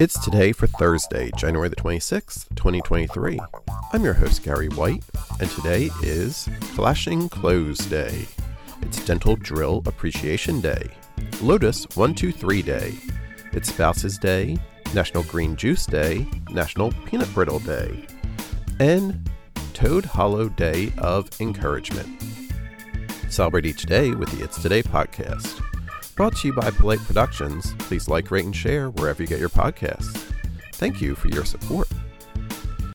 It's today for Thursday, January the 26th, 2023. I'm your host, Gary White, and today is Flashing Clothes Day. It's Dental Drill Appreciation Day, Lotus 123 Day, it's Spouses Day, National Green Juice Day, National Peanut Brittle Day, and Toad Hollow Day of Encouragement. Celebrate each day with the It's Today podcast. Brought to you by Polite Productions. Please like, rate, and share wherever you get your podcasts. Thank you for your support.